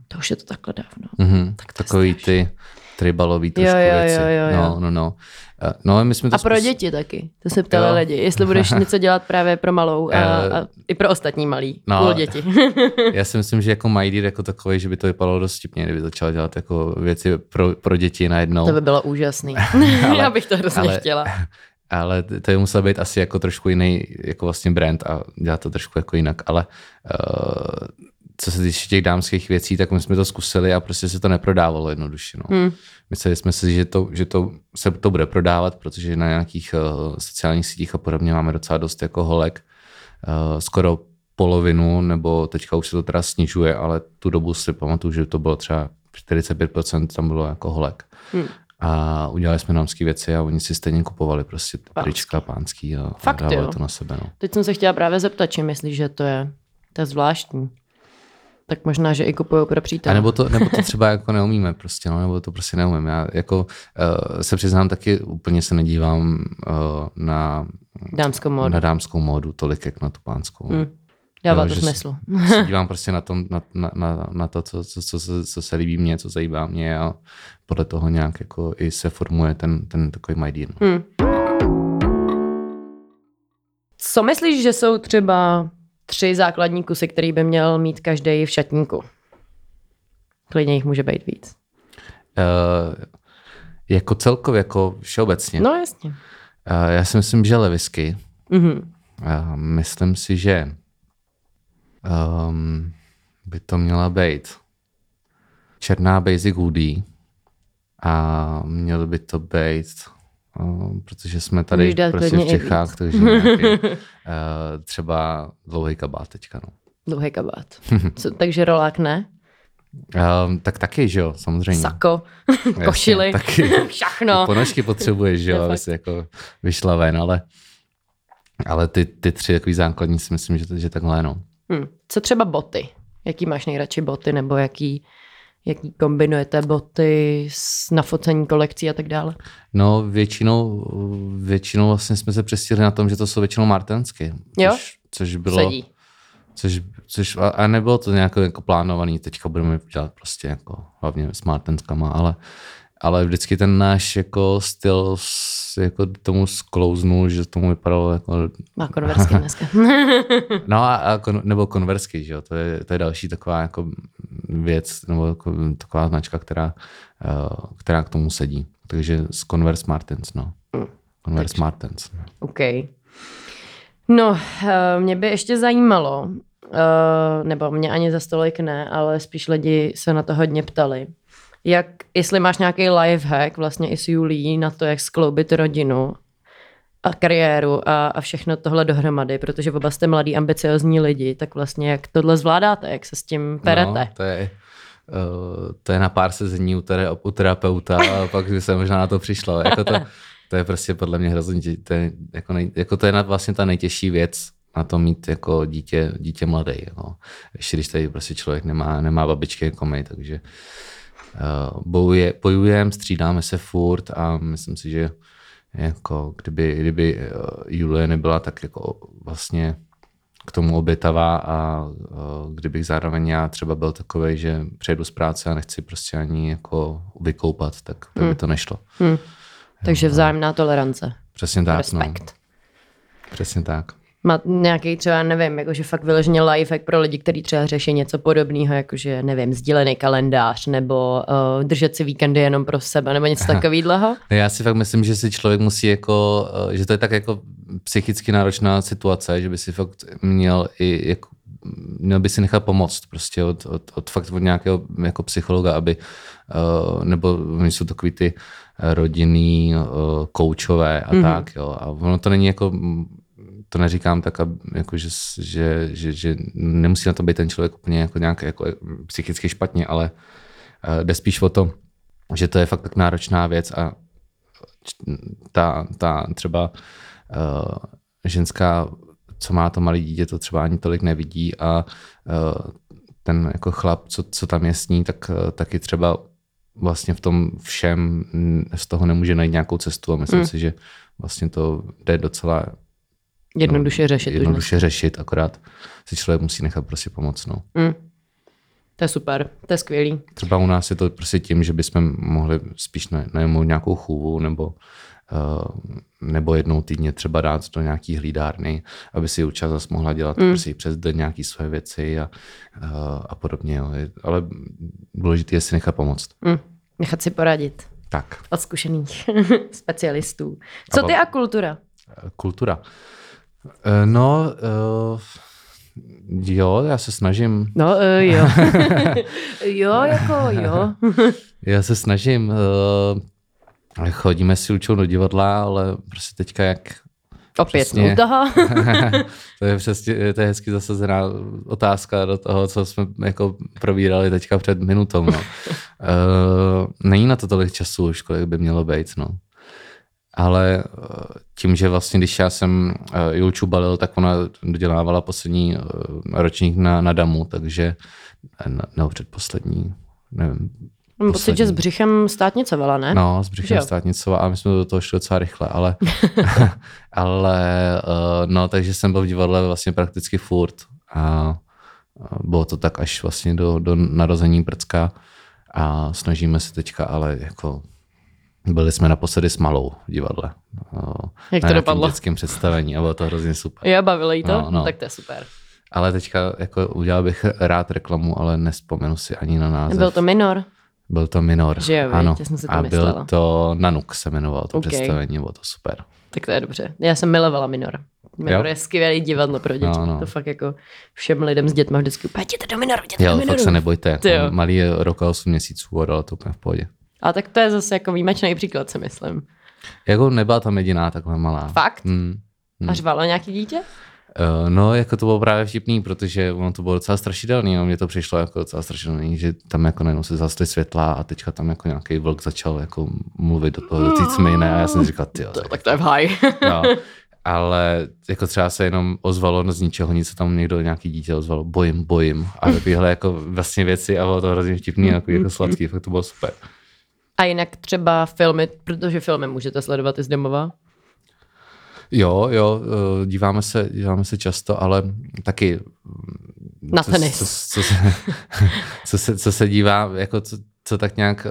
To už je to takhle dávno. Mm-hmm. Tak to Takový ty tribalový trošku jo, jo, věci. Jo, jo, jo. No, no, no. Eh, no, my jsme to a pro zkus... děti taky, to se ptali jo. lidi, jestli budeš *laughs* něco dělat právě pro malou a, eh, a i pro ostatní malý, no, půl děti. já si myslím, že jako mají jako takový, že by to vypadalo dost vtipně, kdyby začala dělat jako věci pro, pro děti najednou. To by bylo úžasný. *laughs* ale, já bych to hrozně ale, chtěla *laughs* ale to je musel být asi jako trošku jiný jako vlastně brand a dělat to trošku jako jinak, ale uh, co se týče těch dámských věcí, tak my jsme to zkusili a prostě se to neprodávalo jednoduše. No. Hmm. Mysleli jsme si, že, to, že to, se to bude prodávat, protože na nějakých uh, sociálních sítích a podobně máme docela dost jako holek. Uh, skoro polovinu, nebo teďka už se to teda snižuje, ale tu dobu si pamatuju, že to bylo třeba 45% tam bylo jako holek. Hmm a udělali jsme námské věci a oni si stejně kupovali prostě pánský. trička pánský a, Fakt, dávali jo. to na sebe. No. Teď jsem se chtěla právě zeptat, či myslíš, že to je, to je zvláštní. Tak možná, že i kupují pro přítel. A nebo to, nebo to třeba jako neumíme prostě, no, nebo to prostě neumím. Já jako uh, se přiznám taky, úplně se nedívám uh, na dámskou módu. na dámskou módu tolik, jak na tu pánskou. Hmm. Dává jo, to smysl. Se *laughs* dívám prostě na, tom, na, na, na, na to, co, co, co, co, co se líbí mně, co zajímá mě a podle toho nějak jako i se formuje ten, ten takový my deal. Hmm. Co myslíš, že jsou třeba tři základní kusy, který by měl mít každý v šatníku? Klidně jich může být víc. Uh, jako celkově, jako všeobecně. No jasně. Uh, já si myslím, že levisky. Mm-hmm. Uh, myslím si, že um, by to měla být černá basic hoodie a měl by to být, protože jsme tady prostě v Čechách, takže *laughs* nějaký, uh, třeba dlouhý kabát teďka. No. Dlouhý kabát. *laughs* Co, takže rolák ne? Um, tak taky, že jo, samozřejmě. Sako, *laughs* košily, taky. všechno. Ponožky potřebuješ, že jo, aby si jako vyšla ven, ale, ale ty, ty tři takový základní si myslím, že, že takhle no. Hmm. Co třeba boty? Jaký máš nejradši boty, nebo jaký, jaký kombinujete boty s nafocení kolekcí a tak dále? No většinou, většinou vlastně jsme se přestihli na tom, že to jsou většinou martensky. Jo? Což, což bylo... Sedí. Což, což, a nebylo to nějak jako plánovaný, teďka budeme dělat prostě jako hlavně s martenskama, ale ale vždycky ten náš jako styl jako tomu sklouznul, že tomu vypadalo jako... Má konversky *laughs* dneska. *laughs* no a, a kon, nebo konversky, že jo, to je, to je další taková jako věc, nebo jako, taková značka, která, uh, která k tomu sedí. Takže z Converse Martens, no. Mm, Converse Takže. Martens. No. OK. No, uh, mě by ještě zajímalo, uh, nebo mě ani za stolik ne, ale spíš lidi se na to hodně ptali jak, jestli máš nějaký life hack vlastně i s Julí na to, jak skloubit rodinu a kariéru a, a všechno tohle dohromady, protože oba jste mladí, ambiciozní lidi, tak vlastně jak tohle zvládáte, jak se s tím perete? No, to je, uh, to je na pár sezení u, tera, u terapeuta a *laughs* pak se možná na to přišlo. Jako to, to je prostě podle mě hrozně, to je, jako, nej, jako to je vlastně ta nejtěžší věc na to mít jako dítě, dítě mladý. No. Ještě když tady prostě člověk nemá, nemá babičky jako my, takže uh, bojuje, bojujeme, střídáme se furt a myslím si, že jako kdyby, kdyby uh, Julie nebyla tak jako vlastně k tomu obětavá a uh, kdybych zároveň já třeba byl takový, že přejdu z práce a nechci prostě ani jako vykoupat, tak, tak by Hmm. to nešlo. Hm. Takže vzájemná tolerance. Přesně tak. Respekt. No. Přesně tak. Má nějaký třeba, nevím, jakože fakt vyloženě lifehack pro lidi, kteří třeba řeší něco podobného, jakože, nevím, sdílený kalendář, nebo uh, držet si víkendy jenom pro sebe, nebo něco takového. Já si fakt myslím, že si člověk musí jako, eh, že to je tak jako psychicky náročná situace, že by si fakt měl i jako, měl by si nechat pomoct prostě od, od, od fakt od nějakého jako psychologa, aby, uh, nebo oni jsou takový ty rodinný uh, koučové a mm-hmm. tak, jo. A ono to není jako, to neříkám tak, jako, že, že, že, že nemusí na to být ten člověk úplně jako nějak jako psychicky špatně, ale uh, jde spíš o to, že to je fakt tak náročná věc a ta, ta třeba uh, ženská, co má to malé dítě, to třeba ani tolik nevidí a uh, ten jako chlap, co, co tam je s ní, tak uh, taky třeba vlastně v tom všem z toho nemůže najít nějakou cestu a myslím Mm. si, že vlastně to jde docela Jednoduše řešit. No, jednoduše řešit, akorát si člověk musí nechat prostě pomoct. No. Mm. To je super, to je skvělý. Třeba u nás je to prostě tím, že bychom mohli spíš na- najmout nějakou chůvu nebo, uh, nebo jednou týdně třeba dát do nějaký hlídárny, aby si určitě zase mohla dělat mm. prostě přes den nějaké své věci a, uh, a podobně. Jo. Ale důležité je si nechat pomoct. Mm. Nechat si poradit Tak, od zkušených *laughs* specialistů. Co ty a kultura? kultura. Eh, No, uh, jo, já se snažím No, uh, jo. *laughs* jo, jako jo. *laughs* Já se snažím. Uh, chodíme si učit do divadla, ale prostě teďka jak... Opět Přesně. *laughs* to je přesně, to je hezky zasazená otázka do toho, co jsme jako probírali teďka před minutou. No. uh, není na to tolik času už, kolik by mělo být. No. Ale uh, tím, že vlastně, když já jsem Julču balil, tak ona dodělávala poslední uh, ročník na, na damu, takže ne, nebo předposlední, nevím, Mám pocit, že s břichem státnicovala, ne? No, s břichem jo? státnicova a my jsme do toho šli docela rychle, ale, *laughs* *laughs* ale no, takže jsem byl v divadle vlastně prakticky furt a a bylo to tak až vlastně do, do narození Prcka a snažíme se teďka, ale jako byli jsme naposledy s malou v divadle. Jak to dopadlo? dětském představení a bylo to hrozně super. Jo, bavilo jí to? No, no. Tak to je super. Ale teďka jako udělal bych rád reklamu, ale nespomenu si ani na název. Byl to minor? Byl to minor. Že jo, ano. já jsem si to a myslela. byl to Nanuk se jmenoval to Ok. představení, bylo to super. Tak to je dobře. Já jsem milovala minor. Minor Jo? je skvělý divadlo pro děti. No, no. To fakt jako všem lidem s dětmi vždycky úplně, jděte do minoru, jděte Jo, do fakt minoru. se nebojte. Ty jo. Malý je rok a 8 měsíců, ale to úplně v pohodě. A tak to je zase jako výjimečný příklad, si myslím. Jako nebyla tam jediná takhle malá. Fakt? Hmm. A řvalo nějaký dítě? Uh, no, jako to bylo právě vtipný, protože ono to bylo docela strašidelný, no, mně to přišlo jako docela strašidelný, že tam jako najednou se zasly světla a teďka tam jako nějaký vlk začal jako mluvit do toho, do té tmy, a já jsem říkal, ty To, tak to je v haj. *laughs* no. *laughs* Ale jako třeba se jenom ozvalo no z ničeho nic, se tam někdo, nějaký dítě ozvalo, bojím, bojím. A takovéhle jako vlastně věci a bylo to hrozně vtipný, *laughs* jako, jako sladký, fakt to bylo super. A jinak třeba filmy, protože filmy můžete sledovat i z domova. Jo, jo, eh, díváme se, díváme se často, ale taky... Na co, tenis. Co, co, se, *laughs* co, se, co se dívá, jako co, co tak nějak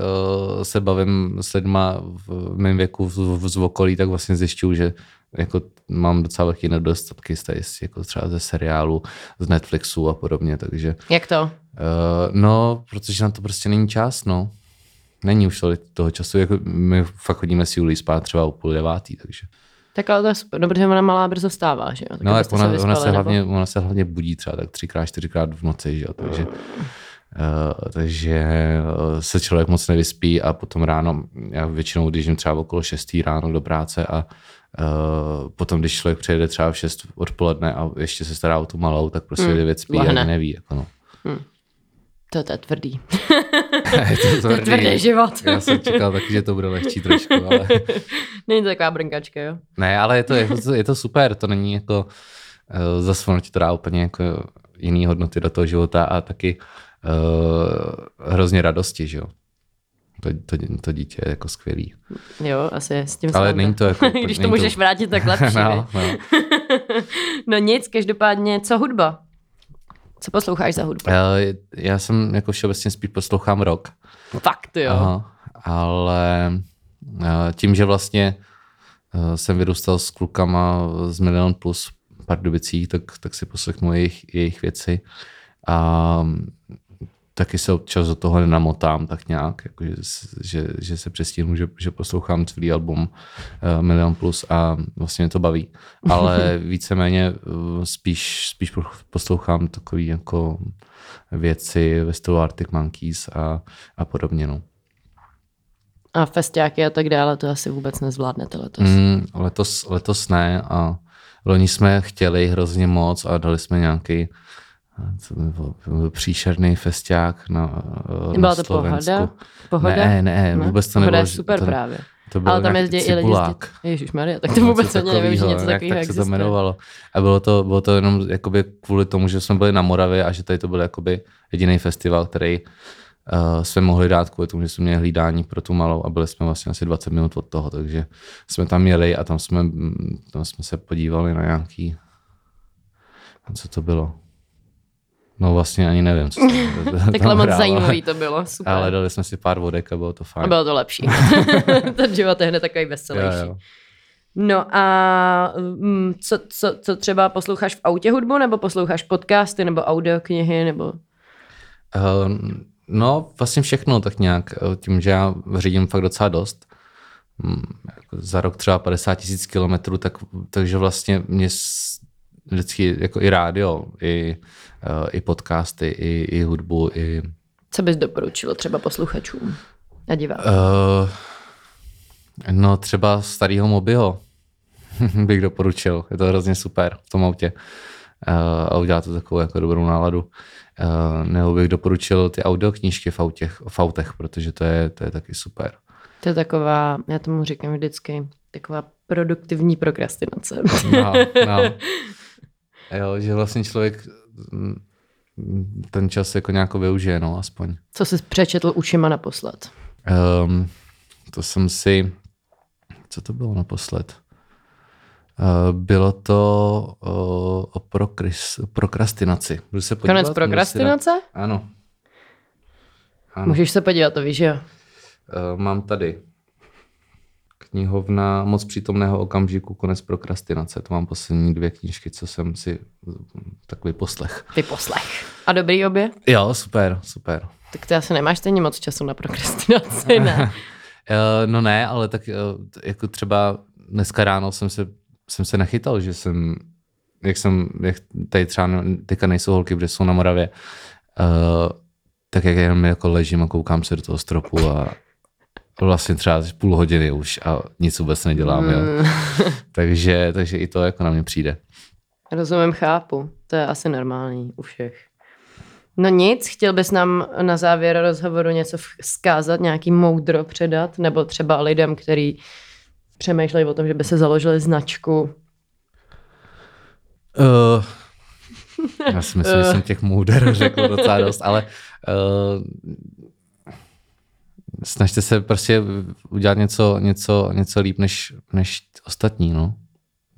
uh, se bavím s lidma v mém věku v, v, z okolí, tak vlastně zjišťuju, že jako mám docela velký nedostatky z tady, jako třeba ze seriálu, z Netflixu a podobně, takže Jak to? uh, no, protože na to prostě není čas, no. Není už tolik toho času, jako my fakt chodíme si Julii spát třeba o půl devátý, takže. Tak ale to je super, no, protože ona malá brzo stává, že jo? Tak No, jak ona, vyspali, ona, se nebo- hlavně, ona se hlavně budí třeba tak třikrát, čtyřikrát v noci, že jo, takže, uh, takže uh, se člověk moc nevyspí a potom ráno, já většinou, když jim třeba okolo 6 ráno do práce a uh, potom, když člověk přijede třeba v 6 odpoledne a ještě se stará o tu malou, tak prostě Hmm, mm, věc spí lahne. a neví. Jako no. To, to je tvrdý. *laughs* je to To je tvrdý život. Já jsem čekal taky, že to bude lehčí trošku, ale *laughs* Není to taková brnkačka, jo? ne, ale je to, je to, je to super, to není jako uh, zase ono ti to dá úplně jako jiný hodnoty do toho života a taky uh, hrozně radosti, že jo. To, to, to dítě je jako skvělý. Jo, asi s tím Ale *laughs* není to jako... Když to můžeš to... vrátit, tak lepší. no, no. no nic, každopádně, co hudba? Co posloucháš za hudbu? Já, já jsem jako všeobecně spíš poslouchám rock. Fakt jo. Aha, ale tím, že vlastně jsem vyrůstal s klukama z Milion Plus Pardubicích, tak, tak si poslechnu jejich, jejich věci. A taky se občas do toho nenamotám tak nějak, jako že, že, že se přestíhnu, že, že poslouchám celý album uh, Milion Plus a vlastně mě to baví. Ale víceméně uh, spíš, spíš poslouchám takový jako věci ve stylu Arctic Monkeys a, a podobně. No. A festiáky a tak dále, to asi vůbec nezvládnete letos. Mm, letos, letos ne a loni jsme chtěli hrozně moc a dali jsme nějaký to byl, byl příšerný festiák na, Byla na to Slovensku. pohoda? pohoda? Ne, ne, vůbec to nebylo. je super to, právě. To bylo Ale tam jezdí i lidi Ježíš Maria, tak to vůbec ani nevím, že něco takového Jak se to jmenovalo. A bylo to, bylo to jenom jakoby kvůli tomu, že jsme byli na Moravě a že tady to byl jakoby jediný festival, který uh, jsme mohli dát kvůli tomu, že jsme měli hlídání pro tu malou a byli jsme vlastně asi 20 minut od toho, takže jsme tam jeli a tam jsme, tam jsme se podívali na nějaký, co to bylo, No vlastně ani nevím, co *laughs* Takhle moc zajímavý to bylo, super. Ale dali jsme si pár vodek a bylo to fajn. A bylo to lepší. *laughs* *laughs* Ten život je hned takový veselější. Jo, jo. No a mm, co, co, co třeba posloucháš v autě hudbu, nebo posloucháš podcasty, nebo audioknihy, nebo... Uh, no, vlastně všechno tak nějak. Eh, tím, že já řídím fakt docela dost, mm, jako za rok třeba 50 tisíc kilometrů, tak, takže vlastně mě vždycky jako i rádio, i, i podcasty, i, i hudbu, i... Co bys doporučil třeba posluchačům a divákům? Uh, no třeba starýho Mobiho *laughs* bych doporučil. Je to hrozně super v tom autě. Uh, a udělá to takovou jako dobrou náladu. Uh, nebo bych doporučil ty audioknížky v autech, v autech protože to je, to je taky super. To je taková, já tomu říkám vždycky, taková produktivní prokrastinace. No, no. *laughs* Jo, že vlastně člověk ten čas jako nějak využije, no, aspoň. Co jsi přečetl ušima naposled? Um, to jsem si, co to bylo naposled? Uh, bylo to uh, o prokris, prokrastinaci. Se podívat? Konec prokrastinace? Ano. ano. Můžeš se podívat, to víš, jo? Uh, mám tady knihovna Moc přítomného okamžiku, konec prokrastinace. To mám poslední dvě knížky, co jsem si takový poslech. poslech. A dobrý obě? Jo, super, super. Tak ty asi nemáš stejně moc času na prokrastinaci, ne? *laughs* Eh, no ne, ale tak eh, jako třeba dneska ráno jsem se, jsem se nechytal, že jsem, jak jsem, jak tady třeba teďka nejsou holky, protože jsou na Moravě, uh, tak jak jenom jako ležím a koukám se do toho stropu a, vlastně třeba půl hodiny už a nic vůbec nedělám. Jo. Mm. *laughs* takže, takže i to jako na mě přijde. Rozumím, chápu. To je asi normální u všech. No nic, chtěl bys nám na závěr rozhovoru něco zkázat, nějaký moudro předat, nebo třeba lidem, kteří přemýšlejí o tom, že by se založili značku? Uh, já si myslím, že jsem těch můder řekl docela dost, ale uh, snažte se prostě udělat něco, něco, něco líp než, než ostatní, no.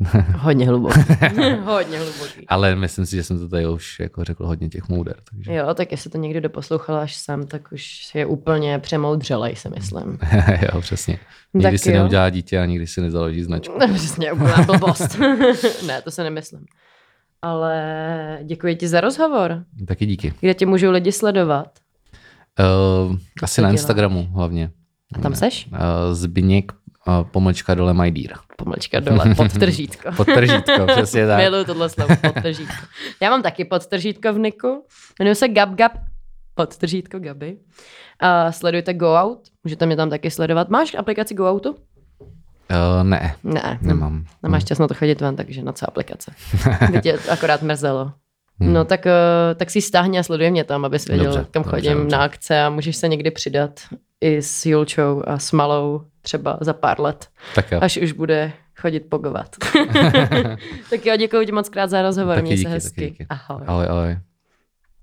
*laughs* hodně hluboký. *laughs* hodně hluboký. Ale myslím si, že jsem to tady už jako řekl hodně těch můder. Takže... Jo, tak jestli to někdo doposlouchal až sem, tak už je úplně přemoudřelej, si myslím. *laughs* jo, přesně. Nikdy tak si jo. neudělá dítě a nikdy si nezaloží značku. No, přesně, úplná blbost. ne, to se nemyslím. Ale děkuji ti za rozhovor. Taky díky. Kde tě můžou lidi sledovat? Uh, asi na Instagramu hlavně. A tam seš? Uh, Zbyněk uh, pomlčka dole my dear. Pomlčka dole, podtržítko. *laughs* podtržítko, přesně tak. Miluji tohle slovo, podtržítko. Já mám taky podtržítko v Niku. Jmenuji se Gab Gab, podtržítko Gaby. Uh, sledujte Go Out, můžete mě tam taky sledovat. Máš aplikaci Go Outu? Uh, ne. Ne. Nemám. Nemáš čas na to chodit ven, takže na co aplikace. *laughs* By tě akorát mrzelo. Hmm. No tak, eh, tak si stáhni a sleduj mě tam, abys věděl, dobře, kam chodím dobře, dobře. na akce a můžeš se někdy přidat i s Julčou a s Malou třeba za pár let. Tak jo. Až už bude chodit pogovat. *laughs* *laughs* tak jo, děkuji ti moc krát za rozhovor, Taky měj se díky, hezky. taky díky. Ahoj. Ahoj, ahoj.